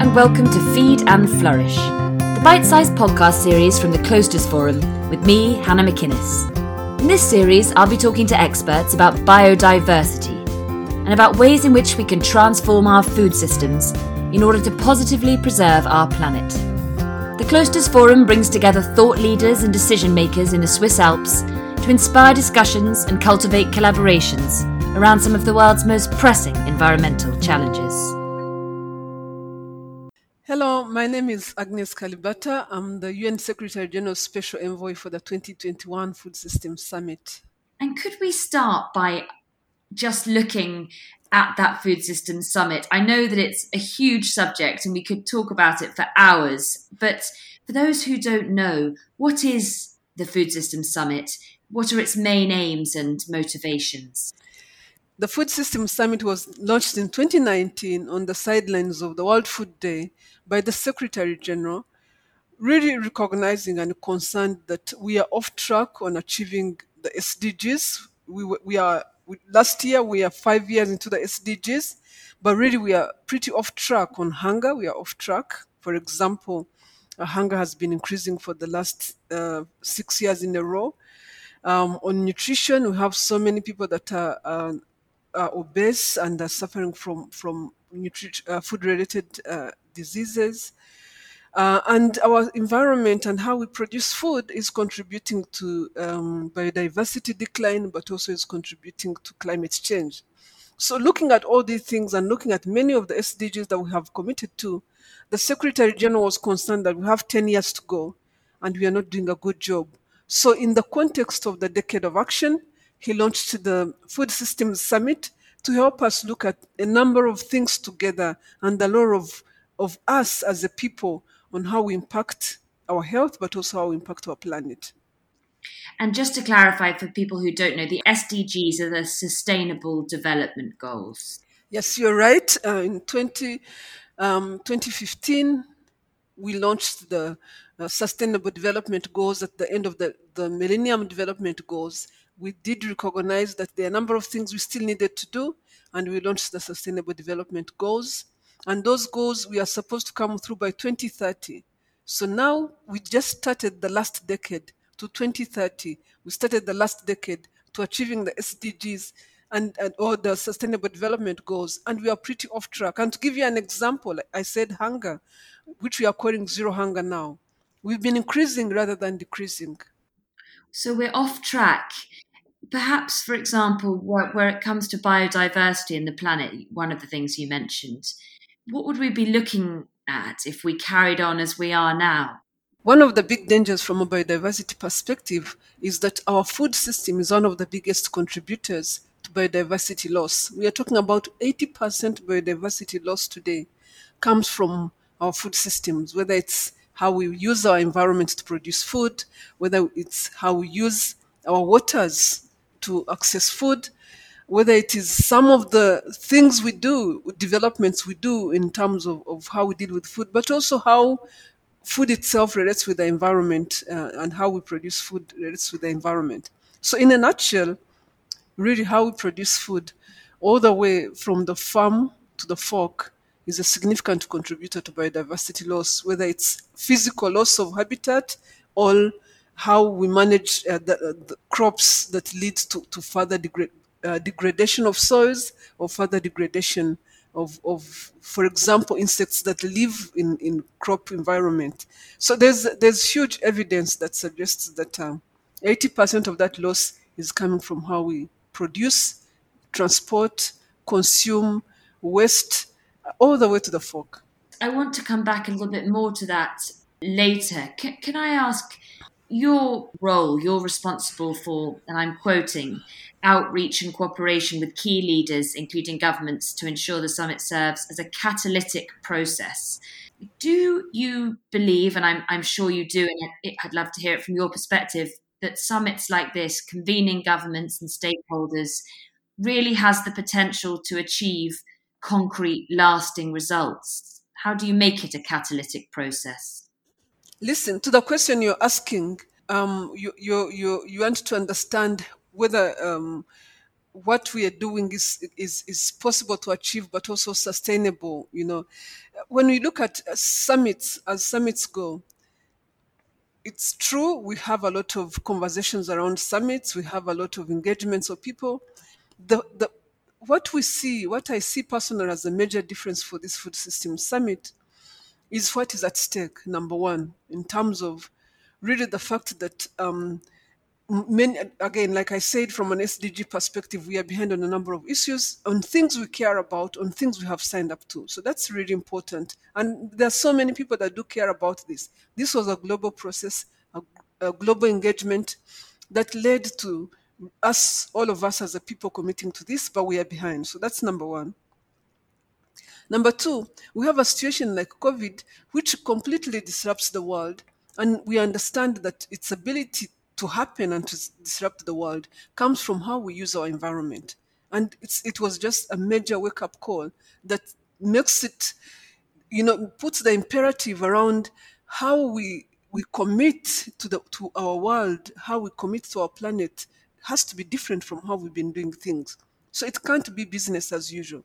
and welcome to Feed and Flourish, the bite sized podcast series from the Klosters Forum with me, Hannah MacInnes. In this series, I'll be talking to experts about biodiversity and about ways in which we can transform our food systems in order to positively preserve our planet. The Klosters Forum brings together thought leaders and decision makers in the Swiss Alps to inspire discussions and cultivate collaborations around some of the world's most pressing environmental challenges. Hello, my name is Agnes Kalibata. I'm the UN Secretary General Special Envoy for the 2021 Food Systems Summit. And could we start by just looking at that Food Systems Summit? I know that it's a huge subject and we could talk about it for hours, but for those who don't know, what is the Food Systems Summit? What are its main aims and motivations? The Food Systems Summit was launched in 2019 on the sidelines of the World Food Day by the Secretary General, really recognizing and concerned that we are off track on achieving the SDGs. We, we are last year we are five years into the SDGs, but really we are pretty off track on hunger. We are off track. For example, hunger has been increasing for the last uh, six years in a row. Um, on nutrition, we have so many people that are are obese and are suffering from from uh, food related uh, diseases. Uh, and our environment and how we produce food is contributing to um, biodiversity decline, but also is contributing to climate change. So, looking at all these things and looking at many of the SDGs that we have committed to, the Secretary General was concerned that we have 10 years to go and we are not doing a good job. So, in the context of the Decade of Action, he launched the Food Systems Summit to help us look at a number of things together and the lot of, of us as a people on how we impact our health, but also how we impact our planet. And just to clarify for people who don't know, the SDGs are the Sustainable Development Goals. Yes, you're right. Uh, in 20, um, 2015, we launched the uh, Sustainable Development Goals at the end of the, the Millennium Development Goals we did recognize that there are a number of things we still needed to do, and we launched the Sustainable Development Goals. And those goals we are supposed to come through by 2030. So now we just started the last decade to 2030. We started the last decade to achieving the SDGs and, and or the Sustainable Development Goals, and we are pretty off track. And to give you an example, I said hunger, which we are calling zero hunger now. We've been increasing rather than decreasing. So we're off track perhaps, for example, where, where, it comes to biodiversity in the planet, one of the things you mentioned, what would we be looking at if we carried on as we are now? One of the big dangers from a biodiversity perspective is that our food system is one of the biggest contributors to biodiversity loss. We are talking about 80% biodiversity loss today comes from our food systems, whether it's how we use our environment to produce food, whether it's how we use our waters to access food, whether it is some of the things we do, developments we do in terms of, of how we deal with food, but also how food itself relates with the environment uh, and how we produce food relates with the environment. So, in a nutshell, really how we produce food, all the way from the farm to the fork, is a significant contributor to biodiversity loss, whether it's physical loss of habitat or how we manage uh, the, uh, the, crops that leads to, to further degra- uh, degradation of soils or further degradation of, of, for example, insects that live in, in crop environment. So there's, there's huge evidence that suggests that um, 80% of that loss is coming from how we produce, transport, consume, waste, all the way to the fork. I want to come back a little bit more to that later. Can I ask your role, you're responsible for, and I'm quoting, outreach and cooperation with key leaders, including governments, to ensure the summit serves as a catalytic process. Do you believe, and I'm, I'm sure you do, and I'd love to hear it from your perspective, that summits like this, convening governments and stakeholders, really has the potential to achieve concrete, lasting results? How do you make it a catalytic process? Listen to the question you're asking. Um, you, you, you, you want to understand whether um, what we are doing is, is, is possible to achieve, but also sustainable. You know, when we look at summits, as summits go, it's true we have a lot of conversations around summits, we have a lot of engagements of people. The, the, what we see, what I see personally as a major difference for this food system summit is what is at stake, number one, in terms of really the fact that um, many, again, like I said, from an SDG perspective, we are behind on a number of issues, on things we care about, on things we have signed up to. So that's really important. And there are so many people that do care about this. This was a global process, a, a global engagement that led to us, all of us as a people committing to this, but we are behind. So that's number one. Number two, we have a situation like COVID, which completely disrupts the world. And we understand that its ability to happen and to disrupt the world comes from how we use our environment. And it was just a major wake up call that makes it, you know, puts the imperative around how we we commit to the to our world, how we commit to our planet has to be different from how we've been doing things. So it can't be business as usual.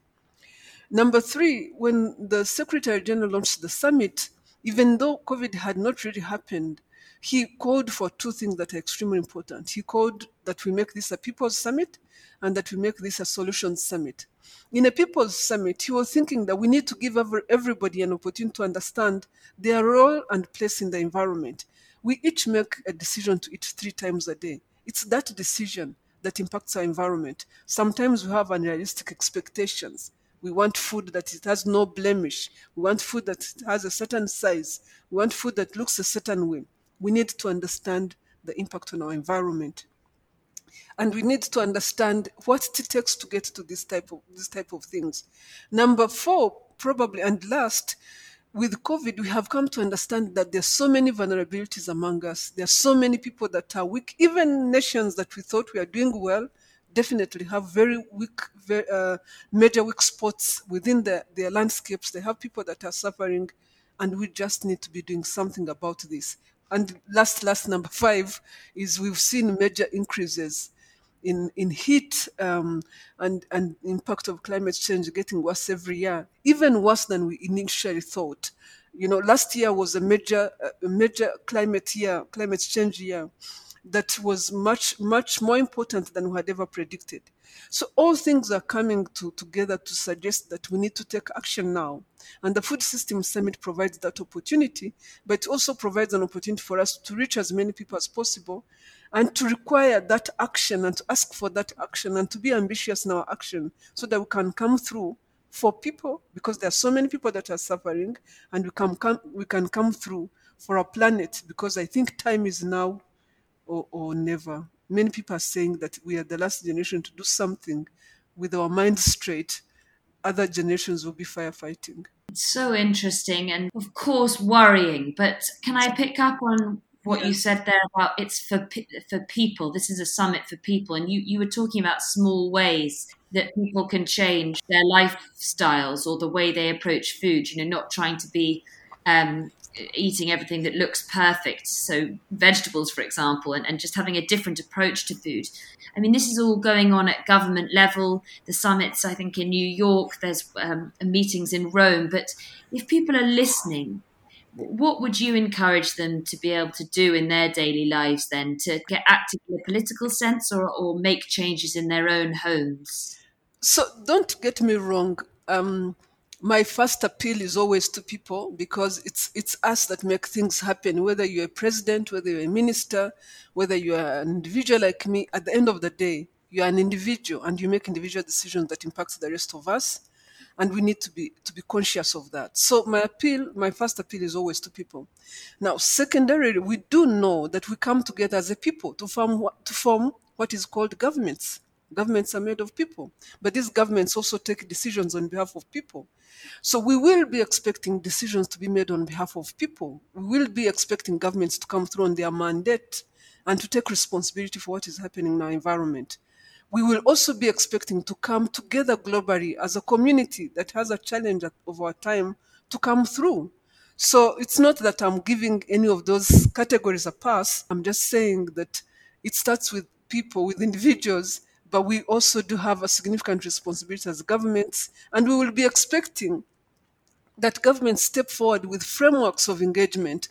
Number three, when the Secretary General launched the summit, even though COVID had not really happened, he called for two things that are extremely important. He called that we make this a people's summit and that we make this a solutions summit. In a people's summit, he was thinking that we need to give everybody an opportunity to understand their role and place in the environment. We each make a decision to eat three times a day. It's that decision that impacts our environment. Sometimes we have unrealistic expectations. We want food that it has no blemish. We want food that it has a certain size. We want food that looks a certain way. We need to understand the impact on our environment. And we need to understand what it takes to get to this type of this type of things. Number four, probably and last, with COVID, we have come to understand that there's so many vulnerabilities among us. There are so many people that are weak. Even nations that we thought we are doing well definitely have very weak, very, uh, major weak spots within the, their landscapes. They have people that are suffering, and we just need to be doing something about this. And last, last number five is we've seen major increases in, in heat um, and, and impact of climate change getting worse every year, even worse than we initially thought. You know, last year was a major, a major climate year, climate change year that was much, much more important than we had ever predicted. So all things are coming to, together to suggest that we need to take action now. And the Food System Summit provides that opportunity, but it also provides an opportunity for us to reach as many people as possible and to require that action and to ask for that action and to be ambitious in our action so that we can come through for people because there are so many people that are suffering and we can come, we can come through for our planet because I think time is now or, or never. Many people are saying that we are the last generation to do something with our minds straight. Other generations will be firefighting. It's so interesting and, of course, worrying. But can I pick up on what yeah. you said there about it's for for people. This is a summit for people, and you you were talking about small ways that people can change their lifestyles or the way they approach food. You know, not trying to be um, eating everything that looks perfect. So, vegetables, for example, and, and just having a different approach to food. I mean, this is all going on at government level. The summits, I think, in New York, there's um, meetings in Rome. But if people are listening, what would you encourage them to be able to do in their daily lives then to get active in a political sense or, or make changes in their own homes? So, don't get me wrong. Um, my first appeal is always to people because it's it's us that make things happen whether you're a president whether you're a minister whether you're an individual like me at the end of the day you're an individual and you make individual decisions that impact the rest of us. And we need to be to be conscious of that. So my appeal my first appeal is always to people. Now secondarily we do know that we come together as a people to form to form what is called governments Governments are made of people, but these governments also take decisions on behalf of people. So we will be expecting decisions to be made on behalf of people. We will be expecting governments to come through on their mandate and to take responsibility for what is happening in our environment. We will also be expecting to come together globally as a community that has a challenge of our time to come through. So it's not that I'm giving any of those categories a pass. I'm just saying that it starts with people, with individuals, but we also do have a significant responsibility as governments, and we will be expecting that governments step forward with frameworks of engagement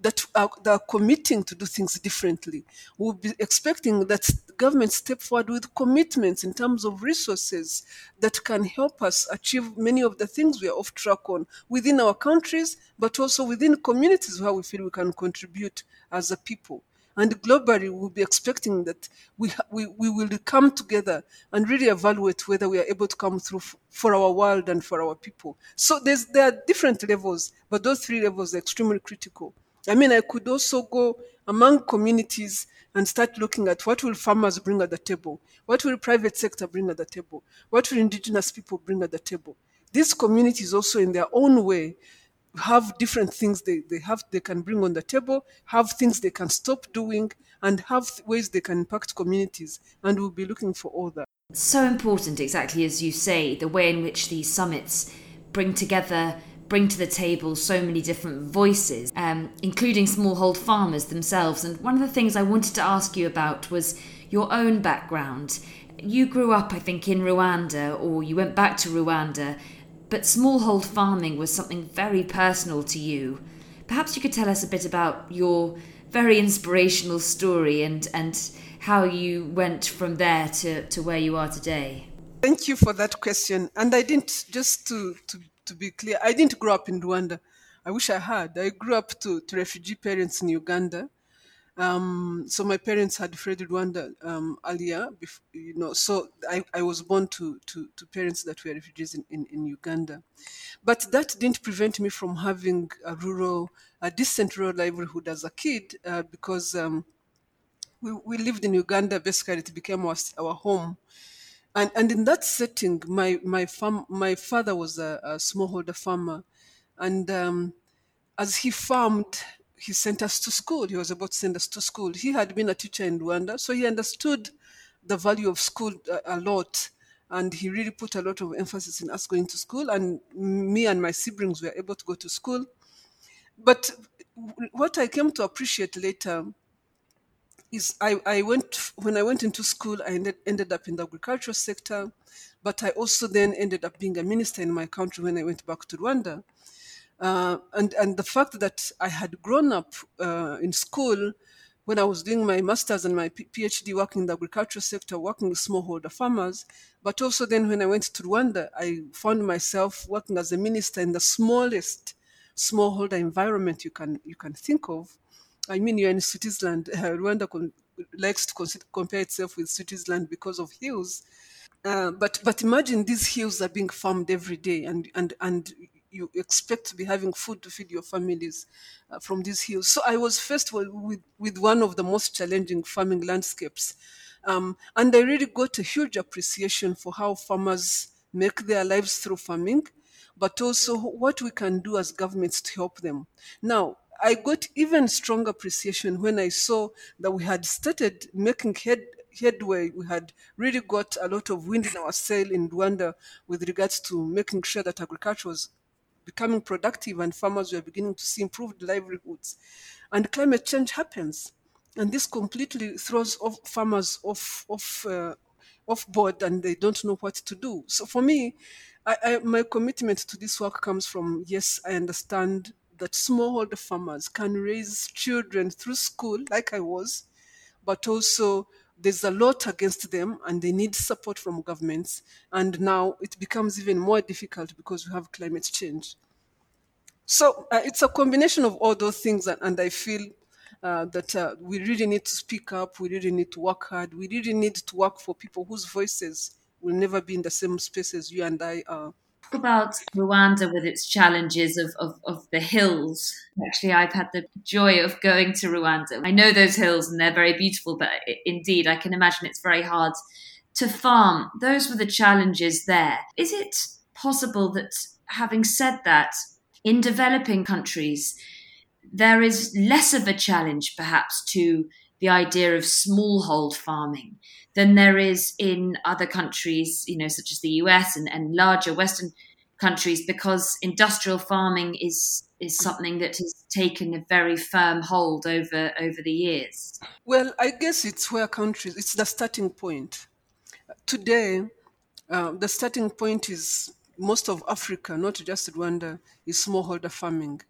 that are, that are committing to do things differently. We'll be expecting that governments step forward with commitments in terms of resources that can help us achieve many of the things we are off track on within our countries, but also within communities where we feel we can contribute as a people. And globally, we'll be expecting that we, we, we will come together and really evaluate whether we are able to come through f- for our world and for our people. So there's, there are different levels, but those three levels are extremely critical. I mean, I could also go among communities and start looking at what will farmers bring at the table, what will private sector bring at the table, what will indigenous people bring at the table. These communities also, in their own way, have different things they, they have they can bring on the table, have things they can stop doing, and have ways they can impact communities. And we'll be looking for all that. So important, exactly as you say, the way in which these summits bring together bring to the table so many different voices, um, including smallhold farmers themselves. And one of the things I wanted to ask you about was your own background. You grew up, I think, in Rwanda, or you went back to Rwanda, but smallhold farming was something very personal to you. Perhaps you could tell us a bit about your very inspirational story and, and how you went from there to, to where you are today. Thank you for that question. And I didn't, just to, to to be clear, I didn't grow up in Rwanda. I wish I had. I grew up to, to refugee parents in Uganda. Um, so my parents had fled Rwanda um, earlier, before, you know. So I, I was born to, to, to parents that were refugees in, in, in, Uganda, but that didn't prevent me from having a rural, a decent rural livelihood as a kid, uh, because um, we, we lived in Uganda. Basically, it became our, our home and and in that setting, my my farm, my father was a, a smallholder farmer, and um, as he farmed, he sent us to school. He was about to send us to school. He had been a teacher in Rwanda, so he understood the value of school a, a lot, and he really put a lot of emphasis in us going to school. And me and my siblings were able to go to school. But what I came to appreciate later is I, I went when I went into school, I ended, ended up in the agricultural sector, but I also then ended up being a minister in my country when I went back to Rwanda. Uh, and and the fact that I had grown up uh, in school when I was doing my master's and my PhD working in the agricultural sector, working with smallholder farmers, but also then when I went to Rwanda, I found myself working as a minister in the smallest smallholder environment you can you can think of I mean, you're in Switzerland. Uh, Rwanda con- likes to consider, compare itself with Switzerland because of hills. Uh, but but imagine these hills are being farmed every day, and and and you expect to be having food to feed your families uh, from these hills. So I was first with with one of the most challenging farming landscapes, um, and I really got a huge appreciation for how farmers make their lives through farming, but also what we can do as governments to help them. Now, I got even stronger appreciation when I saw that we had started making head headway. We had really got a lot of wind in our sail in Rwanda with regards to making sure that agriculture was becoming productive and farmers were beginning to see improved livelihoods. And climate change happens. And this completely throws off farmers off, off, uh, off board and they don't know what to do. So for me, I, I, my commitment to this work comes from yes, I understand that smallholder farmers can raise children through school, like I was, but also there's a lot against them and they need support from governments. And now it becomes even more difficult because we have climate change. So uh, it's a combination of all those things, and, and I feel uh, that uh, we really need to speak up, we really need to work hard, we really need to work for people whose voices will never be in the same space as you and I are about Rwanda with its challenges of, of, of, the hills. Actually, I've had the joy of going to Rwanda. I know those hills and they're very beautiful, but indeed, I can imagine it's very hard to farm. Those were the challenges there. Is it possible that, having said that, in developing countries, there is less of a challenge perhaps to the idea of smallhold farming than there is in other countries, you know, such as the US and, and larger Western countries, because industrial farming is is something that has taken a very firm hold over over the years. Well, I guess it's where countries it's the starting point. Today, uh, the starting point is most of Africa, not just Rwanda, is smallholder farming.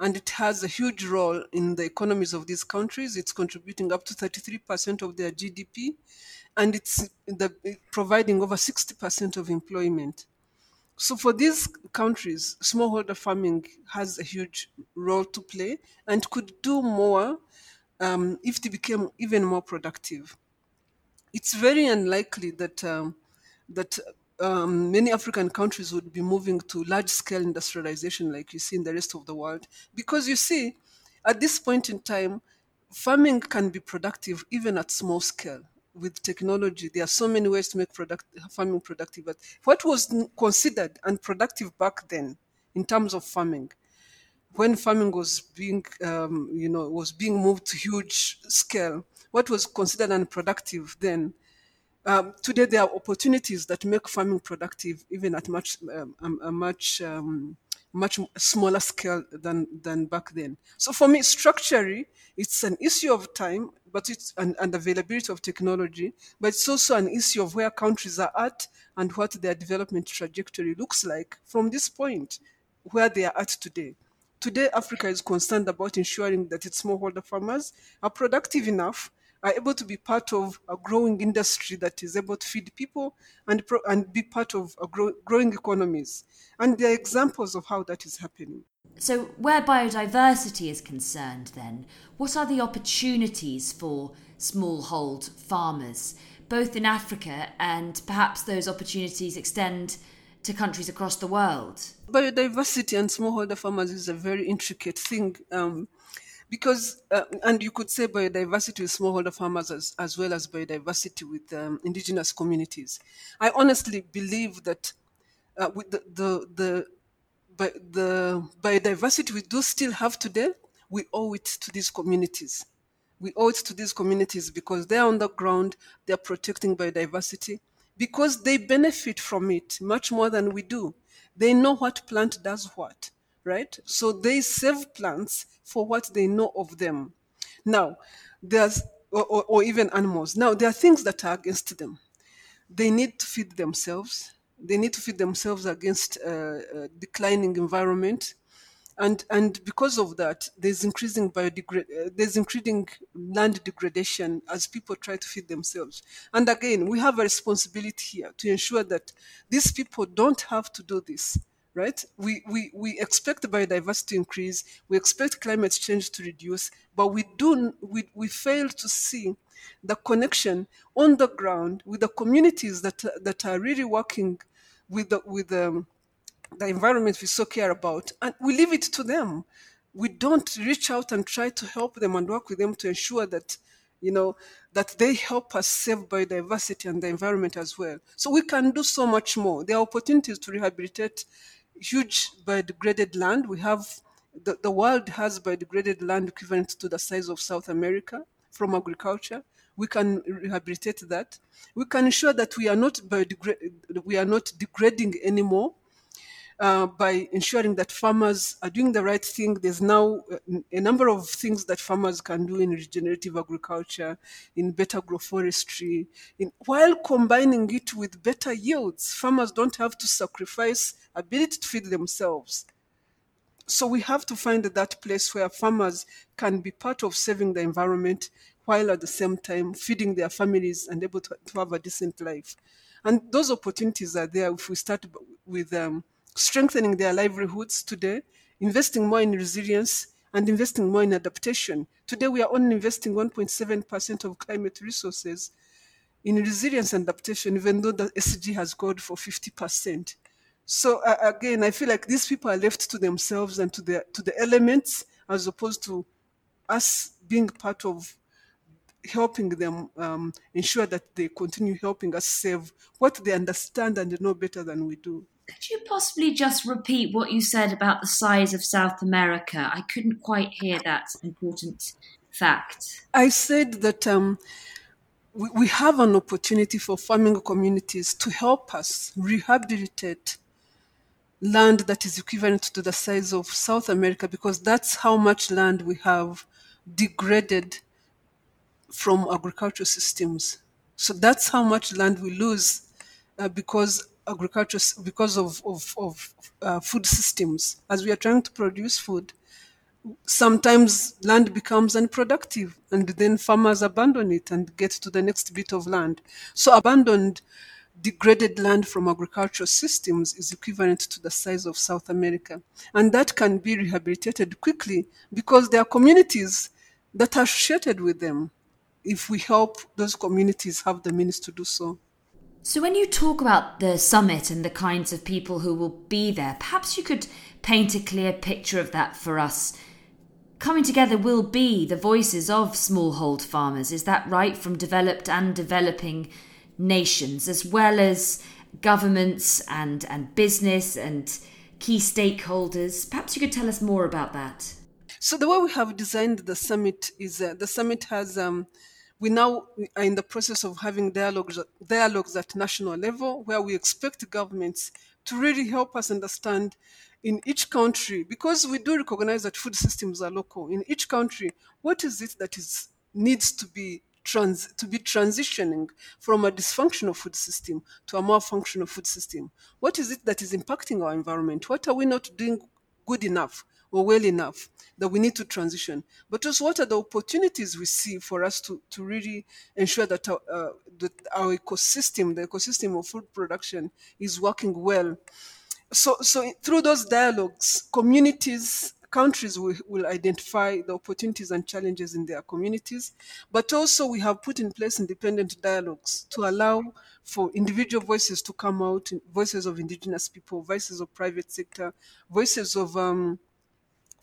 And it has a huge role in the economies of these countries. It's contributing up to 33% of their GDP, and it's the, providing over 60% of employment. So for these countries, smallholder farming has a huge role to play and could do more um, if they became even more productive. It's very unlikely that um, that um, many African countries would be moving to large scale industrialization like you see in the rest of the world. Because you see, at this point in time, farming can be productive even at small scale with technology. There are so many ways to make product, farming productive. But what was considered unproductive back then in terms of farming, when farming was being, um, you know, was being moved to huge scale, what was considered unproductive then um, today there are opportunities that make farming productive even at much um, um, a much um, much smaller scale than than back then. So for me, structurally, it's an issue of time, but it's and, and availability of technology, but it's also an issue of where countries are at and what their development trajectory looks like from this point where they are at today. Today, Africa is concerned about ensuring that its smallholder farmers are productive enough are able to be part of a growing industry that is able to feed people and, pro- and be part of grow- growing economies. And there are examples of how that is happening. So, where biodiversity is concerned, then, what are the opportunities for smallhold farmers, both in Africa and perhaps those opportunities extend to countries across the world? Biodiversity and smallholder farmers is a very intricate thing. Um, because uh, and you could say biodiversity with smallholder farmers as, as well as biodiversity with um, indigenous communities. I honestly believe that uh, with the the the, the biodiversity we do still have today, we owe it to these communities. We owe it to these communities because they're on the ground, they're protecting biodiversity, because they benefit from it much more than we do. They know what plant does what right? So they save plants for what they know of them. Now, there's, or, or, or even animals. Now, there are things that are against them. They need to feed themselves. They need to feed themselves against uh, uh, declining environment and and because of that there's increasing biodegrad uh, there's increasing land degradation as people try to feed themselves and again we have a responsibility here to ensure that these people don't have to do this right? We, we, we expect biodiversity increase, we expect climate change to reduce, but we do we, we fail to see the connection on the ground with the communities that that are really working with the with the, the environment we so care about, and we leave it to them. We don't reach out and try to help them and work with them to ensure that you know, that they help us save biodiversity and the environment as well. So we can do so much more. There are opportunities to rehabilitate huge biodegraded land. We have the, the world has biodegraded land equivalent to the size of South America from agriculture. We can rehabilitate that. We can ensure that we are not biodegra- we are not degrading anymore uh, by ensuring that farmers are doing the right thing. There's now a number of things that farmers can do in regenerative agriculture, in better agroforestry, in, while combining it with better yields. Farmers don't have to sacrifice ability to feed themselves. So we have to find that place where farmers can be part of saving the environment while at the same time feeding their families and able to, to have a decent life. And those opportunities are there if we start with um, strengthening their livelihoods today, investing more in resilience, and investing more in adaptation. Today, we are only investing 1.7% of climate resources in resilience and adaptation, even though the SDG has called for 50%. So uh, again, I feel like these people are left to themselves and to the to the elements, as opposed to us being part of helping them um, ensure that they continue helping us save what they understand and know better than we do. Could you possibly just repeat what you said about the size of South America? I couldn't quite hear that important fact. I said that um, we, we have an opportunity for farming communities to help us rehabilitate land that is equivalent to the size of South America because that's how much land we have degraded from agricultural systems. So that's how much land we lose uh, because agriculture because of of, of uh, food systems. As we are trying to produce food, sometimes land becomes unproductive, and then farmers abandon it and get to the next bit of land. So abandoned degraded land from agricultural systems is equivalent to the size of South America. And that can be rehabilitated quickly because there are communities that are associated with them if we help those communities have the means to do so. So, when you talk about the summit and the kinds of people who will be there, perhaps you could paint a clear picture of that for us. Coming together will be the voices of smallhold farmers, is that right? From developed and developing nations, as well as governments and, and business and key stakeholders. Perhaps you could tell us more about that. So, the way we have designed the summit is uh, the summit has. Um, we now are in the process of having dialogues, dialogues at national level where we expect governments to really help us understand in each country, because we do recognize that food systems are local, in each country, what is it that is needs to be trans to be transitioning from a dysfunctional food system to a more functional food system? What is it that is impacting our environment? What are we not doing good enough well enough that we need to transition? But also, what are the opportunities we see for us to, to really ensure that our, uh, that our ecosystem, the ecosystem of food production, is working well? So, so through those dialogues, communities countries will, will identify the opportunities and challenges in their communities, but also we have put in place independent dialogues to allow for individual voices to come out, voices of indigenous people, voices of private sector, voices of um,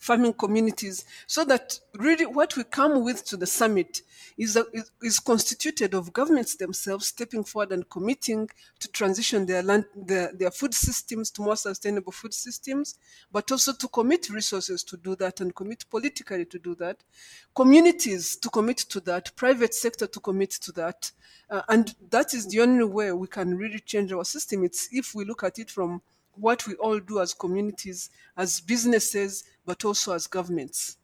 farming communities, so that really what we come with to the summit is, a, is, constituted of governments themselves stepping forward and committing to transition their land, their, their food systems to more sustainable food systems, but also to commit resources to do that and commit politically to do that, communities to commit to that, private sector to commit to that, uh, and that is the only way we can really change our system. It's if we look at it from what we all do as communities, as businesses, but also as governments.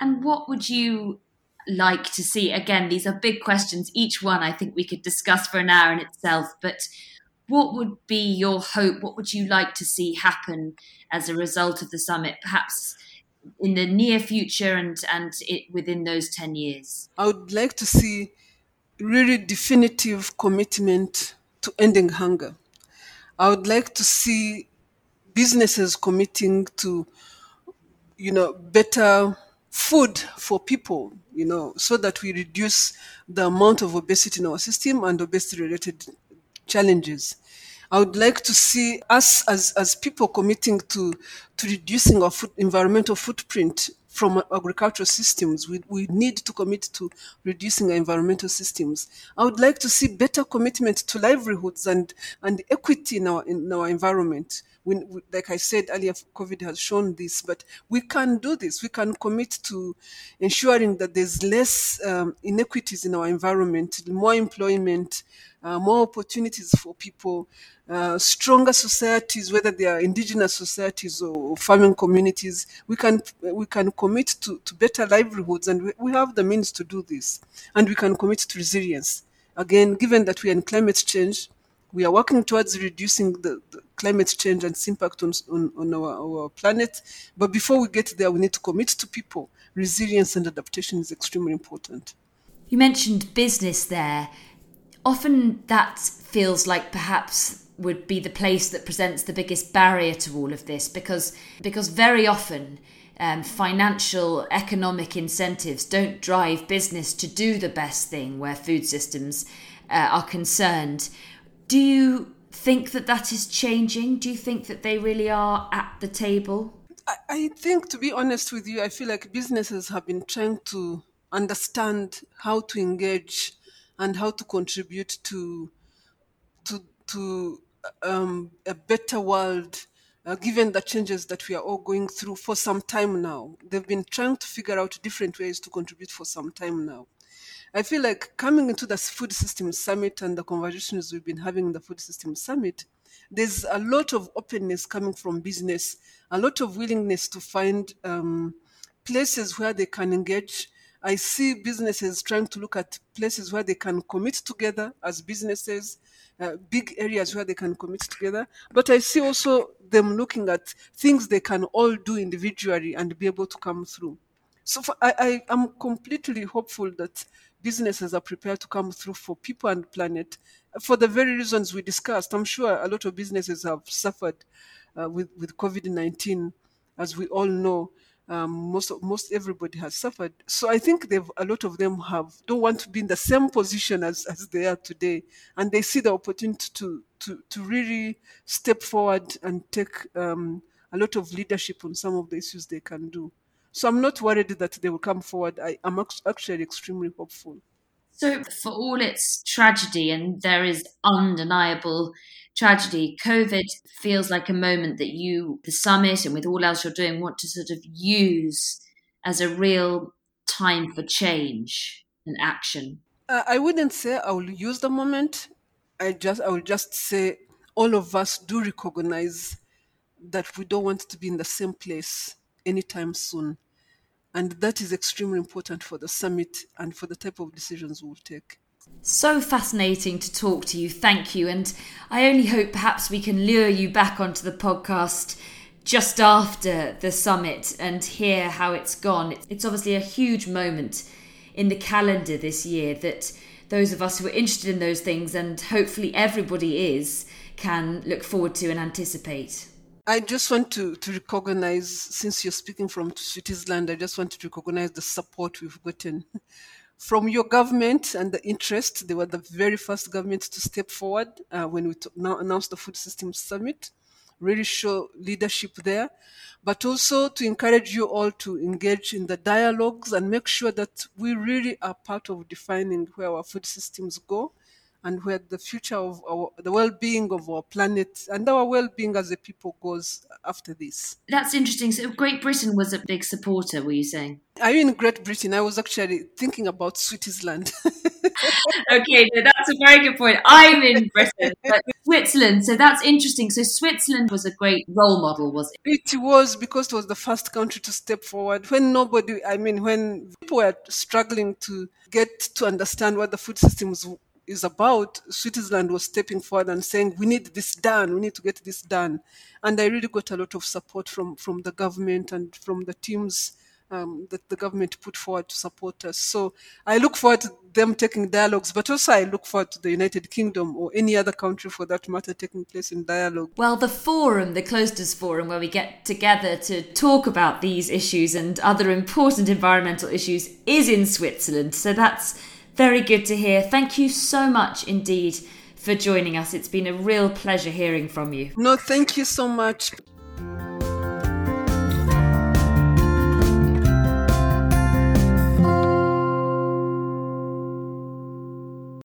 And what would you like to see? Again, these are big questions. Each one I think we could discuss for an hour in itself, but what would be your hope? What would you like to see happen as a result of the summit, perhaps in the near future and, and it, within those 10 years? I would like to see really definitive commitment to ending hunger. I would like to see businesses committing to, you know, better food for people, you know, so that we reduce the amount of obesity in our system and obesity related challenges. I would like to see us as, as people committing to, to reducing our food, environmental footprint from agricultural systems. We, we need to commit to reducing our environmental systems. I would like to see better commitment to livelihoods and, and equity in our, in our environment. We, we, like I said earlier, COVID has shown this, but we can do this. We can commit to ensuring that there's less um, inequities in our environment, more employment, uh, more opportunities for people, uh, stronger societies, whether they are indigenous societies or farming communities, we can we can commit to, to better livelihoods, and we, we have the means to do this, and we can commit to resilience. Again, given that we are in climate change, we are working towards reducing the, the climate change and its impact on, on, on our, our planet. But before we get there, we need to commit to people. Resilience and adaptation is extremely important. You mentioned business there. Often that feels like perhaps would be the place that presents the biggest barrier to all of this because because very often um, financial economic incentives don't drive business to do the best thing where food systems uh, are concerned. Do you think that that is changing? Do you think that they really are at the table? I, think, to be honest with you, I feel like businesses have been trying to understand how to engage and how to contribute to to to um, a better world uh, given the changes that we are all going through for some time now. They've been trying to figure out different ways to contribute for some time now. I feel like coming into the Food Systems Summit and the conversations we've been having in the Food Systems Summit, there's a lot of openness coming from business, a lot of willingness to find um, places where they can engage I see businesses trying to look at places where they can commit together as businesses, uh, big areas where they can commit together. But I see also them looking at things they can all do individually and be able to come through. So for, I, I am completely hopeful that businesses are prepared to come through for people and planet for the very reasons we discussed. I'm sure a lot of businesses have suffered uh, with, with COVID 19, as we all know um, most most everybody has suffered. So I think they've a lot of them have don't want to be in the same position as, as they are today, and they see the opportunity to to to really step forward and take um, a lot of leadership on some of the issues they can do. So I'm not worried that they will come forward. I am actually extremely hopeful. So, for all its tragedy, and there is undeniable tragedy, COVID feels like a moment that you, the summit, and with all else you're doing, want to sort of use as a real time for change and action. Uh, I wouldn't say I will use the moment. I just, I will just say all of us do recognize that we don't want to be in the same place anytime soon. And that is extremely important for the summit and for the type of decisions we'll take. So fascinating to talk to you. Thank you. And I only hope perhaps we can lure you back onto the podcast just after the summit and hear how it's gone. It's obviously a huge moment in the calendar this year that those of us who are interested in those things, and hopefully everybody is, can look forward to and anticipate. I just want to, to recognize, since you're speaking from Switzerland, I just want to recognize the support we've gotten from your government and the interest. They were the very first government to step forward uh, when we t- now announced the Food Systems Summit, really show leadership there, but also to encourage you all to engage in the dialogues and make sure that we really are part of defining where our food systems go and where the future of our, the well-being of our planet and our well-being as a people goes after this. That's interesting. So Great Britain was a big supporter, were you saying? Are you in Great Britain? I was actually thinking about Switzerland. okay, no, that's a very good point. I'm in Britain, but Switzerland. So that's interesting. So Switzerland was a great role model, was it? It was because it was the first country to step forward when nobody, I mean, when people were struggling to get to understand what the food systems is about, Switzerland was stepping forward and saying, "We need this done. We need to get this done," and I really got a lot of support from from the government and from the teams um, that the government put forward to support us. So I look forward to them taking dialogues, but also I look forward to the United Kingdom or any other country for that matter taking place in dialogue. Well, the forum, the Klosters Forum, where we get together to talk about these issues and other important environmental issues, is in Switzerland. So that's very good to hear. Thank you so much indeed for joining us. It's been a real pleasure hearing from you. No, thank you so much.